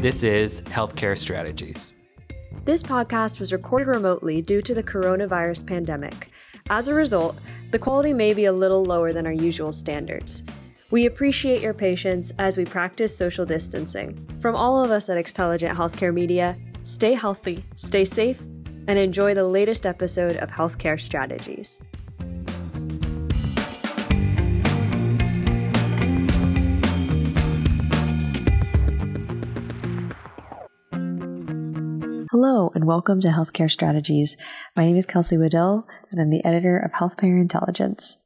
This is Healthcare Strategies. This podcast was recorded remotely due to the coronavirus pandemic. As a result, the quality may be a little lower than our usual standards. We appreciate your patience as we practice social distancing. From all of us at Xtelligent Healthcare Media, stay healthy, stay safe, and enjoy the latest episode of Healthcare Strategies. Hello, and welcome to Healthcare Strategies. My name is Kelsey Waddell, and I'm the editor of Healthpayer Intelligence.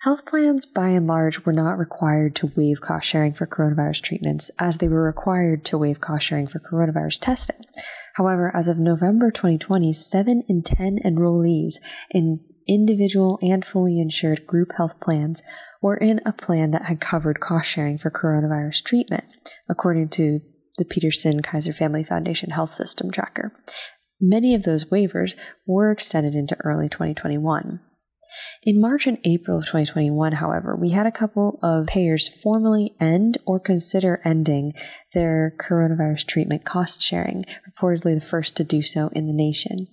Health plans, by and large, were not required to waive cost sharing for coronavirus treatments, as they were required to waive cost sharing for coronavirus testing. However, as of November 2020, 7 in 10 enrollees in individual and fully insured group health plans were in a plan that had covered cost sharing for coronavirus treatment, according to the Peterson Kaiser Family Foundation Health System Tracker. Many of those waivers were extended into early 2021. In March and April of 2021, however, we had a couple of payers formally end or consider ending their coronavirus treatment cost sharing, reportedly the first to do so in the nation.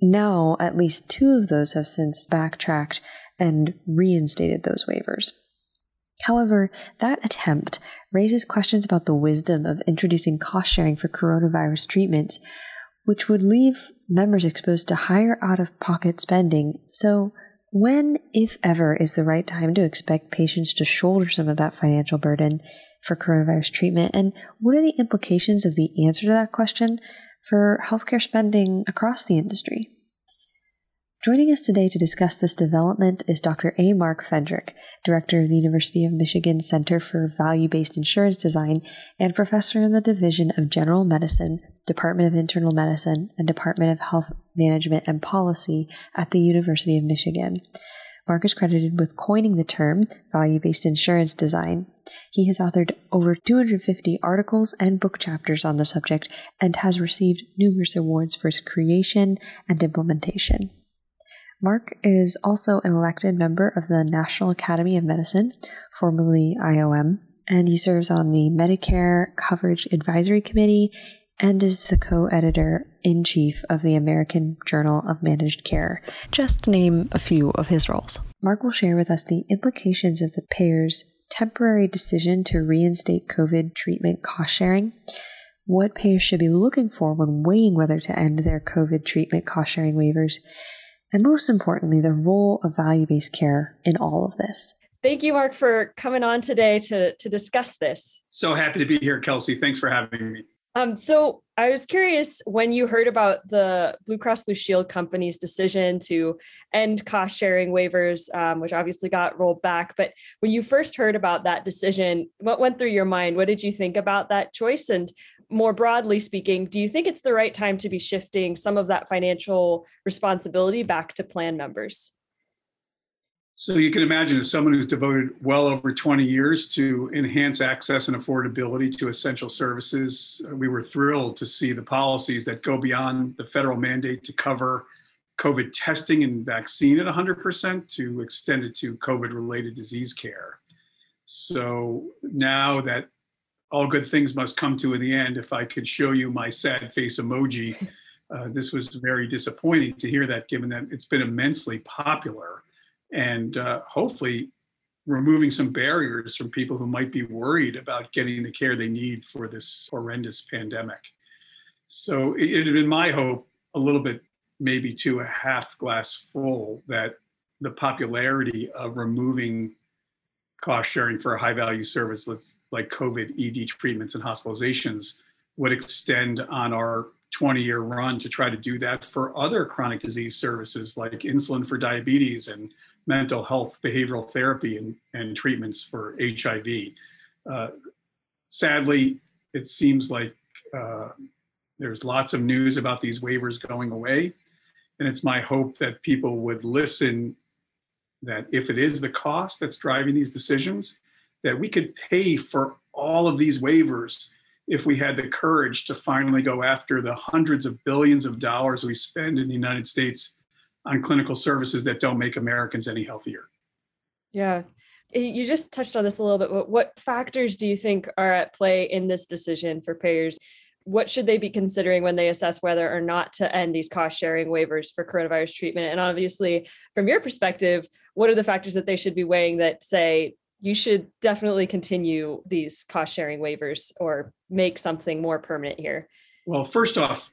Now, at least two of those have since backtracked and reinstated those waivers. However, that attempt raises questions about the wisdom of introducing cost sharing for coronavirus treatments, which would leave members exposed to higher out of pocket spending. So, when, if ever, is the right time to expect patients to shoulder some of that financial burden for coronavirus treatment? And what are the implications of the answer to that question for healthcare spending across the industry? Joining us today to discuss this development is Dr. A. Mark Fendrick, Director of the University of Michigan Center for Value Based Insurance Design and Professor in the Division of General Medicine, Department of Internal Medicine, and Department of Health Management and Policy at the University of Michigan. Mark is credited with coining the term value based insurance design. He has authored over 250 articles and book chapters on the subject and has received numerous awards for his creation and implementation. Mark is also an elected member of the National Academy of Medicine, formerly IOM, and he serves on the Medicare Coverage Advisory Committee and is the co editor in chief of the American Journal of Managed Care, just to name a few of his roles. Mark will share with us the implications of the payer's temporary decision to reinstate COVID treatment cost sharing, what payers should be looking for when weighing whether to end their COVID treatment cost sharing waivers, and most importantly, the role of value based care in all of this. Thank you, Mark, for coming on today to, to discuss this. So happy to be here, Kelsey. Thanks for having me. Um, so I was curious when you heard about the Blue Cross Blue Shield company's decision to end cost sharing waivers, um, which obviously got rolled back. But when you first heard about that decision, what went through your mind? What did you think about that choice? And more broadly speaking, do you think it's the right time to be shifting some of that financial responsibility back to plan members? So you can imagine as someone who's devoted well over 20 years to enhance access and affordability to essential services, uh, we were thrilled to see the policies that go beyond the federal mandate to cover COVID testing and vaccine at 100% to extend it to COVID related disease care. So now that all good things must come to in the end. If I could show you my sad face emoji, uh, this was very disappointing to hear that, given that it's been immensely popular, and uh, hopefully removing some barriers from people who might be worried about getting the care they need for this horrendous pandemic. So it, it had been my hope, a little bit maybe to a half glass full, that the popularity of removing cost sharing for a high value service like COVID ED treatments and hospitalizations would extend on our 20 year run to try to do that for other chronic disease services like insulin for diabetes and mental health behavioral therapy and, and treatments for HIV. Uh, sadly, it seems like uh, there's lots of news about these waivers going away. And it's my hope that people would listen that if it is the cost that's driving these decisions, that we could pay for all of these waivers if we had the courage to finally go after the hundreds of billions of dollars we spend in the United States on clinical services that don't make Americans any healthier. Yeah. You just touched on this a little bit, but what factors do you think are at play in this decision for payers? What should they be considering when they assess whether or not to end these cost sharing waivers for coronavirus treatment? And obviously, from your perspective, what are the factors that they should be weighing that say you should definitely continue these cost sharing waivers or make something more permanent here? Well, first off,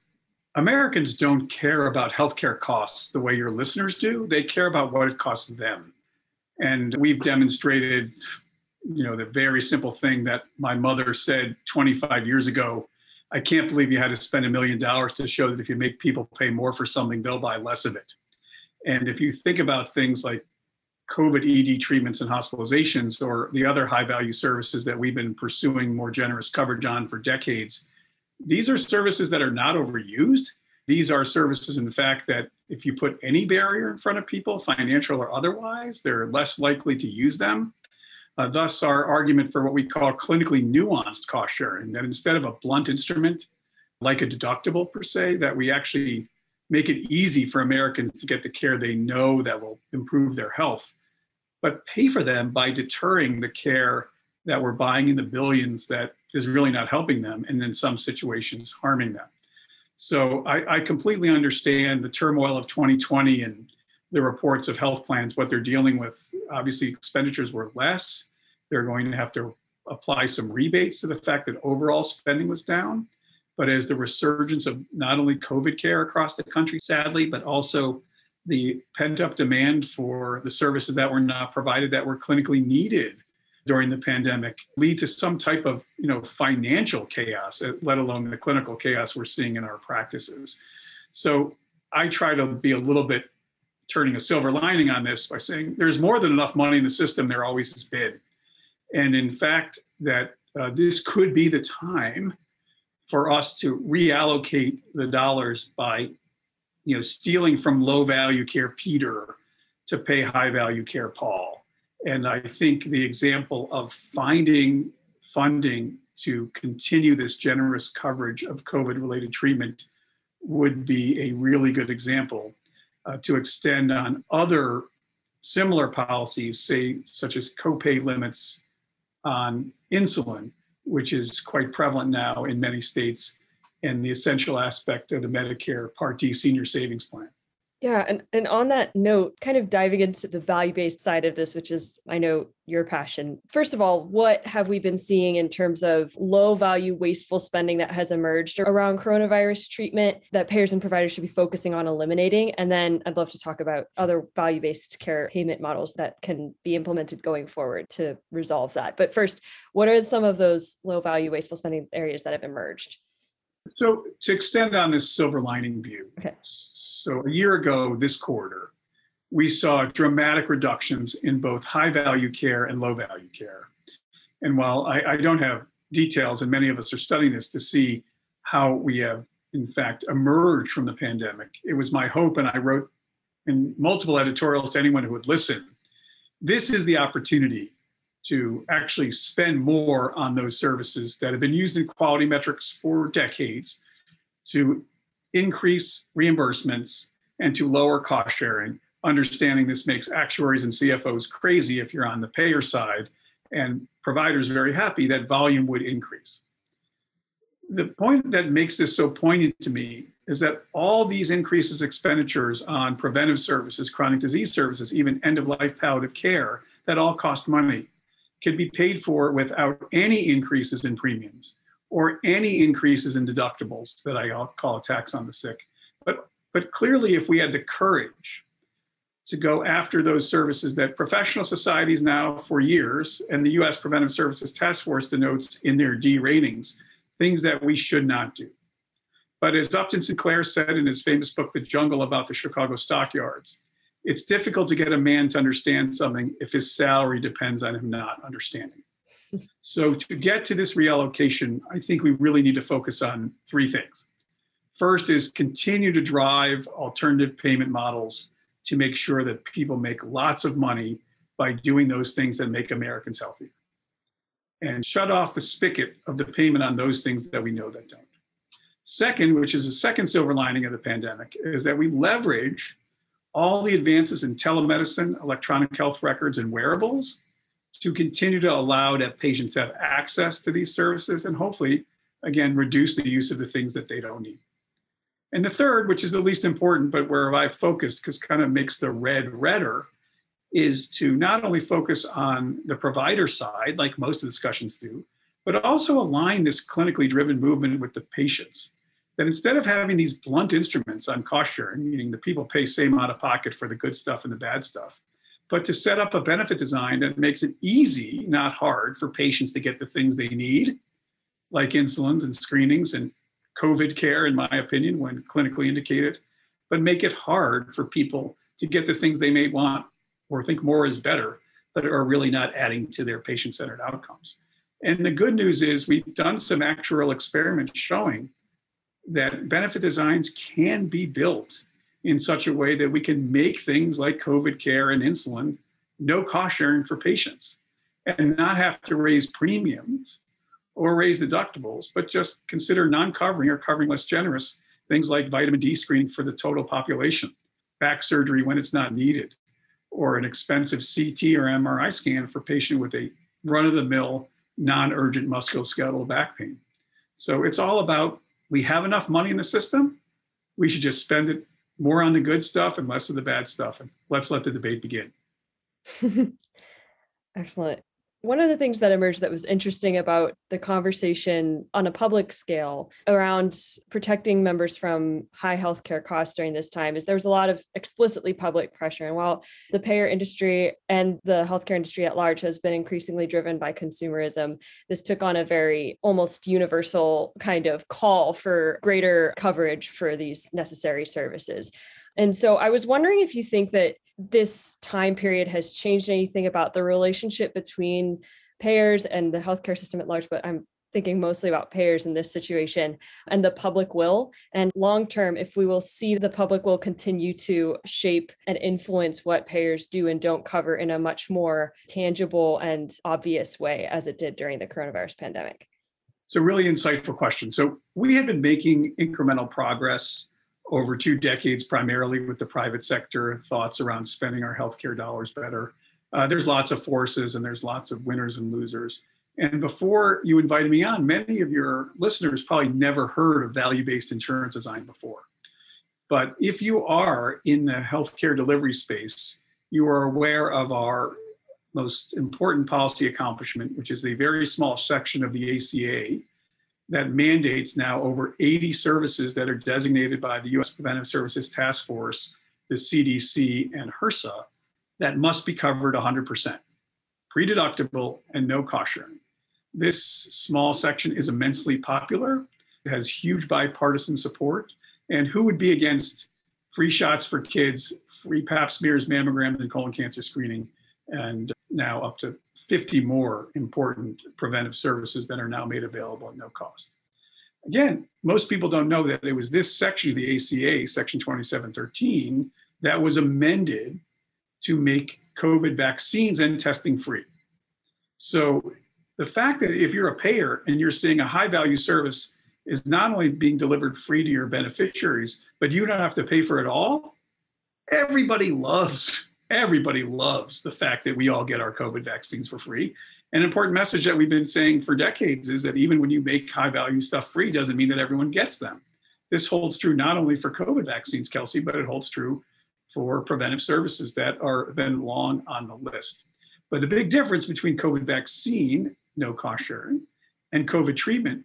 Americans don't care about healthcare costs the way your listeners do. They care about what it costs them. And we've demonstrated, you know, the very simple thing that my mother said 25 years ago I can't believe you had to spend a million dollars to show that if you make people pay more for something, they'll buy less of it. And if you think about things like COVID ED treatments and hospitalizations, or the other high value services that we've been pursuing more generous coverage on for decades, these are services that are not overused. These are services, in fact, that if you put any barrier in front of people, financial or otherwise, they're less likely to use them. Uh, thus, our argument for what we call clinically nuanced cost sharing, that instead of a blunt instrument like a deductible per se, that we actually make it easy for Americans to get the care they know that will improve their health, but pay for them by deterring the care that we're buying in the billions that is really not helping them, and in some situations harming them. So I, I, completely understand the turmoil of 2020 and the reports of health plans, what they're dealing with. Obviously, expenditures were less. They're going to have to apply some rebates to the fact that overall spending was down. But as the resurgence of not only COVID care across the country, sadly, but also the pent up demand for the services that were not provided that were clinically needed during the pandemic lead to some type of you know financial chaos uh, let alone the clinical chaos we're seeing in our practices. So i try to be a little bit turning a silver lining on this by saying there's more than enough money in the system there always has been. And in fact that uh, this could be the time for us to reallocate the dollars by you know stealing from low value care peter to pay high value care paul and I think the example of finding funding to continue this generous coverage of COVID related treatment would be a really good example uh, to extend on other similar policies, say, such as copay limits on insulin, which is quite prevalent now in many states, and the essential aspect of the Medicare Part D senior savings plan. Yeah, and, and on that note, kind of diving into the value based side of this, which is, I know, your passion. First of all, what have we been seeing in terms of low value, wasteful spending that has emerged around coronavirus treatment that payers and providers should be focusing on eliminating? And then I'd love to talk about other value based care payment models that can be implemented going forward to resolve that. But first, what are some of those low value, wasteful spending areas that have emerged? So, to extend on this silver lining view, okay so a year ago, this quarter, we saw dramatic reductions in both high value care and low value care. And while I, I, don't have details, and many of us are studying this to see how we have, in fact, emerged from the pandemic, it was my hope, and I wrote in multiple editorials to anyone who would listen this is the opportunity to actually spend more on those services that have been used in quality metrics for decades to increase reimbursements and to lower cost sharing. Understanding this makes actuaries and CFOs crazy if you're on the payer side, and providers very happy that volume would increase. The point that makes this so poignant to me is that all these increases expenditures on preventive services, chronic disease services, even end of life palliative care, that all cost money, could be paid for without any increases in premiums or any increases in deductibles that I call a tax on the sick. But, but clearly, if we had the courage to go after those services that professional societies now for years and the US Preventive Services Task Force denotes in their D ratings, things that we should not do. But as Upton Sinclair said in his famous book, The Jungle, about the Chicago stockyards, it's difficult to get a man to understand something if his salary depends on him not understanding so to get to this reallocation, I think we really need to focus on three things. First is continue to drive alternative payment models to make sure that people make lots of money by doing those things that make Americans healthier. And shut off the spigot of the payment on those things that we know that don't. Second, which is the second silver lining of the pandemic, is that we leverage all the advances in telemedicine, electronic health records, and wearables to continue to allow that patients have access to these services and hopefully, again, reduce the use of the things that they don't need. And the third, which is the least important, but where I've focused because kind of makes the red redder, is to not only focus on the provider side, like most of the discussions do, but also align this clinically driven movement with the patients. That instead of having these blunt instruments on cost sharing, meaning the people pay same out of pocket for the good stuff and the bad stuff, but to set up a benefit design that makes it easy, not hard, for patients to get the things they need, like insulins and screenings and COVID care, in my opinion, when clinically indicated, but make it hard for people to get the things they may want or think more is better, but are really not adding to their patient centered outcomes. And the good news is we've done some actual experiments showing that benefit designs can be built in such a way that we can make things like COVID care and insulin no cost sharing for patients and not have to raise premiums or raise deductibles, but just consider non covering or covering less generous things like vitamin D screening for the total population, back surgery when it's not needed, or an expensive CT or MRI scan for patient with a run of the mill non-urgent musculoskeletal back pain. So it's all about we have enough money in the system. We should just spend it more on the good stuff and less of the bad stuff. And let's let the debate begin. Excellent one of the things that emerged that was interesting about the conversation on a public scale around protecting members from high healthcare costs during this time is there was a lot of explicitly public pressure. And while the payer industry and the healthcare industry at large has been increasingly driven by consumerism, this took on a very almost universal kind of call for greater coverage for these necessary services. And so I was wondering if you think that this time period has changed anything about the relationship between payers and the healthcare system at large, but I'm thinking mostly about payers in this situation and the public will. And long term, if we will see the public will continue to shape and influence what payers do and don't cover in a much more tangible and obvious way as it did during the coronavirus pandemic. A really insightful question. So, we have been making incremental progress over two decades, primarily with the private sector, thoughts around spending our healthcare dollars better. Uh, there's lots of forces and there's lots of winners and losers. And before you invited me on, many of your listeners probably never heard of value based insurance design before. But if you are in the healthcare delivery space, you are aware of our most important policy accomplishment, which is a very small section of the ACA that mandates now over 80 services that are designated by the US Preventive Services Task Force, the CDC, and HRSA that must be covered 100%, pre-deductible and no cost sharing. This small section is immensely popular, it has huge bipartisan support, and who would be against free shots for kids, free pap smears, mammograms, and colon cancer screening, and now up to 50 more important preventive services that are now made available at no cost. Again, most people don't know that it was this section of the ACA, Section 2713, that was amended to make COVID vaccines and testing free. So the fact that if you're a payer and you're seeing a high value service is not only being delivered free to your beneficiaries, but you don't have to pay for it all, everybody loves everybody loves the fact that we all get our COVID vaccines for free. An important message that we've been saying for decades is that even when you make high value stuff free, doesn't mean that everyone gets them. This holds true not only for COVID vaccines, Kelsey, but it holds true for preventive services that are been long on the list. But the big difference between COVID vaccine, no cost sharing, and COVID treatment,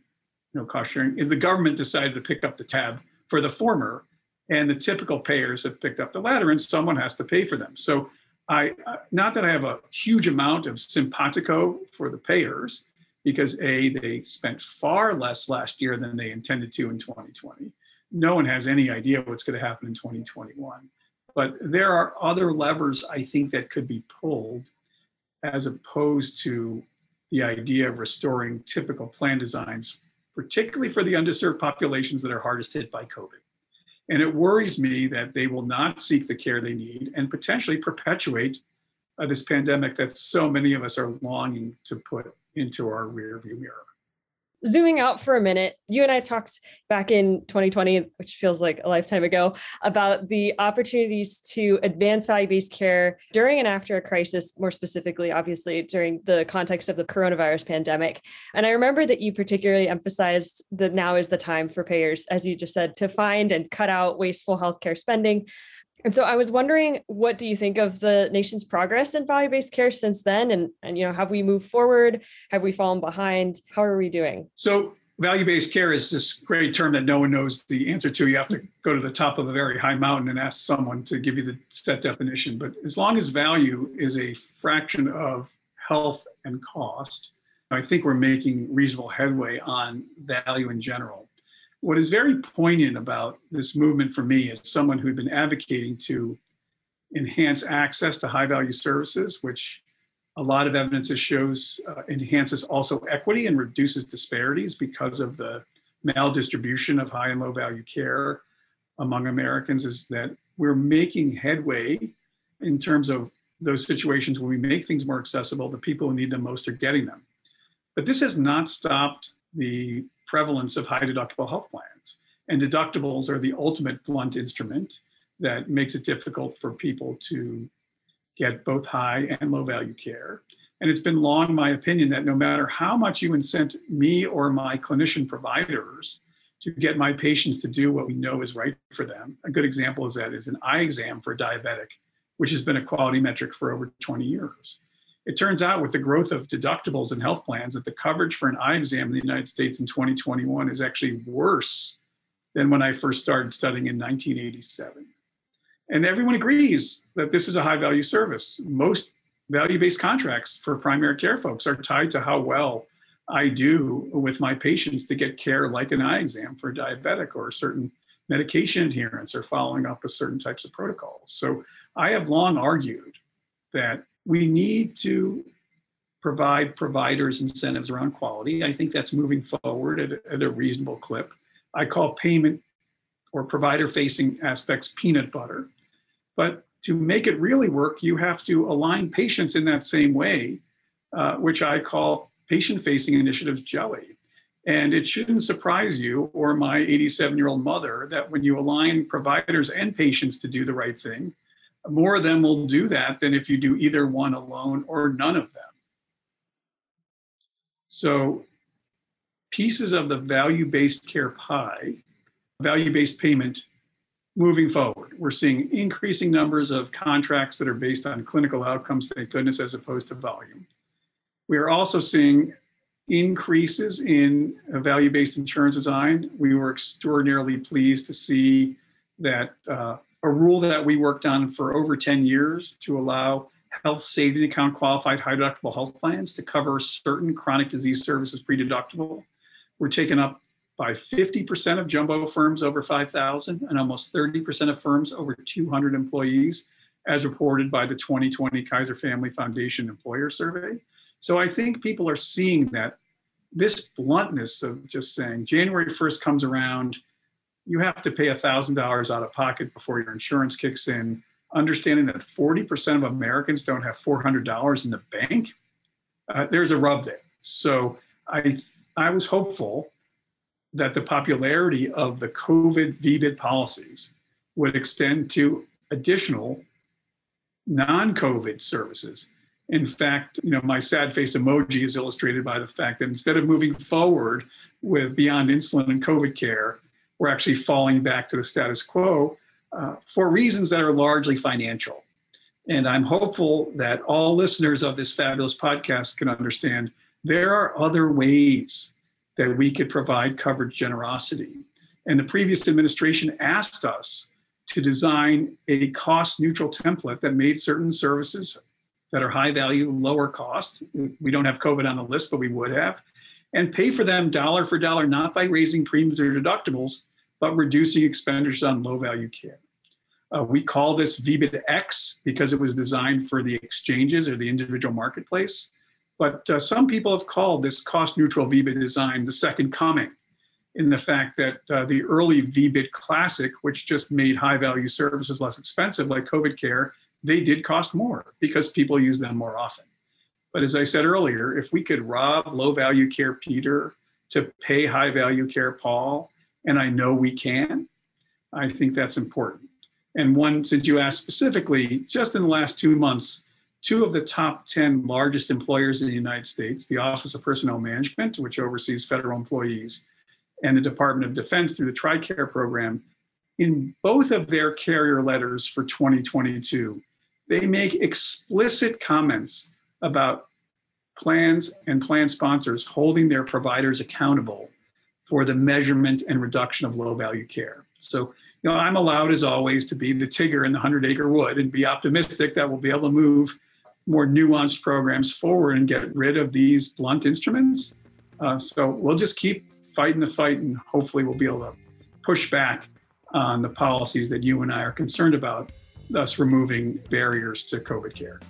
no cost sharing, is the government decided to pick up the tab for the former and the typical payers have picked up the latter and someone has to pay for them. So i not that i have a huge amount of simpatico for the payers because a they spent far less last year than they intended to in 2020 no one has any idea what's going to happen in 2021 but there are other levers i think that could be pulled as opposed to the idea of restoring typical plan designs particularly for the underserved populations that are hardest hit by covid and it worries me that they will not seek the care they need and potentially perpetuate uh, this pandemic that so many of us are longing to put into our rearview mirror. Zooming out for a minute, you and I talked back in 2020, which feels like a lifetime ago, about the opportunities to advance value based care during and after a crisis, more specifically, obviously, during the context of the coronavirus pandemic. And I remember that you particularly emphasized that now is the time for payers, as you just said, to find and cut out wasteful healthcare spending. And so I was wondering, what do you think of the nation's progress in value-based care since then? And, and you know, have we moved forward? Have we fallen behind? How are we doing? So value-based care is this great term that no one knows the answer to. You have to go to the top of a very high mountain and ask someone to give you the set definition. But as long as value is a fraction of health and cost, I think we're making reasonable headway on value in general what is very poignant about this movement for me is someone who'd been advocating to enhance access to high value services, which a lot of evidence shows uh, enhances also equity and reduces disparities because of the maldistribution of high and low value care among Americans, is that we're making headway in terms of those situations where we make things more accessible. The people who need them most are getting them. But this has not stopped the prevalence of high deductible health plans. And deductibles are the ultimate blunt instrument that makes it difficult for people to get both high and low value care. And it's been long my opinion that no matter how much you incent me or my clinician providers to get my patients to do what we know is right for them, a good example is that is an eye exam for a diabetic, which has been a quality metric for over 20 years. It turns out with the growth of deductibles and health plans that the coverage for an eye exam in the United States in 2021 is actually worse than when I first started studying in 1987. And everyone agrees that this is a high value service. Most value based contracts for primary care folks are tied to how well I do with my patients to get care like an eye exam for a diabetic or certain medication adherence or following up with certain types of protocols. So I have long argued that we need to provide providers incentives around quality. I think that's moving forward at a, at a reasonable clip. I call payment or provider facing aspects peanut butter. But to make it really work, you have to align patients in that same way, uh, which I call patient facing initiatives jelly. And it shouldn't surprise you or my 87 year old mother that when you align providers and patients to do the right thing, more of them will do that than if you do either one alone or none of them. So, pieces of the value based care pie, value based payment moving forward. We're seeing increasing numbers of contracts that are based on clinical outcomes, thank goodness, as opposed to volume. We are also seeing increases in value based insurance design. We were extraordinarily pleased to see that uh, a rule that we worked on for over 10 years to allow health savings account qualified high deductible health plans to cover certain chronic disease services pre-deductible. We're taken up by 50% of jumbo firms over 5,000 and almost 30% of firms over 200 employees, as reported by the 2020 Kaiser Family Foundation Employer Survey. So I think people are seeing that this bluntness of just saying January 1st comes around, you have to pay $1,000 out of pocket before your insurance kicks in, understanding that 40% of Americans don't have $400 in the bank, uh, there's a rub there. So I, I was hopeful that the popularity of the COVID VBID policies would extend to additional non-COVID services. In fact, you know, my sad face emoji is illustrated by the fact that instead of moving forward with beyond insulin and COVID care, we're actually falling back to the status quo uh, for reasons that are largely financial. And I'm hopeful that all listeners of this fabulous podcast can understand there are other ways that we could provide coverage generosity. And the previous administration asked us to design a cost neutral template that made certain services that are high value, lower cost. We don't have COVID on the list, but we would have and pay for them dollar for dollar, not by raising premiums or deductibles, but reducing expenditures on low value care. Uh, we call this VBID X because it was designed for the exchanges or the individual marketplace. But uh, some people have called this cost neutral VBID design the second coming in the fact that uh, the early VBID Classic, which just made high value services less expensive, like COVID care, they did cost more because people use them more often. But as I said earlier, if we could rob low value care Peter to pay high value care, Paul, and I know we can. I think that's important. And one, since you asked specifically, just in the last two months, two of the top 10 largest employers in the United States, the Office of Personnel Management, which oversees federal employees, and the Department of Defense through the TRICARE program, in both of their carrier letters for 2022, they make explicit comments about plans and plan sponsors holding their providers accountable for the measurement and reduction of low value care. So, you know, I'm allowed as always to be the Tigger in the 100 acre wood and be optimistic that we'll be able to move more nuanced programs forward and get rid of these blunt instruments. Uh, so we'll just keep fighting the fight and hopefully we'll be able to push back on the policies that you and I are concerned about, thus removing barriers to COVID care.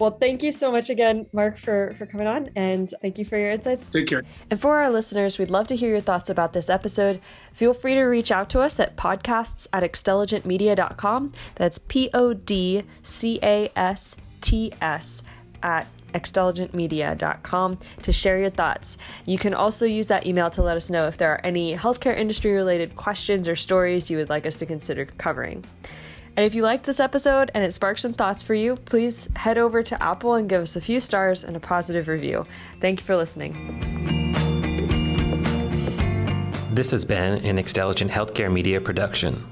Well, thank you so much again, Mark, for, for coming on, and thank you for your insights. Take care. And for our listeners, we'd love to hear your thoughts about this episode. Feel free to reach out to us at podcasts at xtelligentmedia.com. That's P O D C A S T S at xtelligentmedia.com to share your thoughts. You can also use that email to let us know if there are any healthcare industry related questions or stories you would like us to consider covering. And if you liked this episode and it sparked some thoughts for you, please head over to Apple and give us a few stars and a positive review. Thank you for listening. This has been an Xtelligent Healthcare Media production.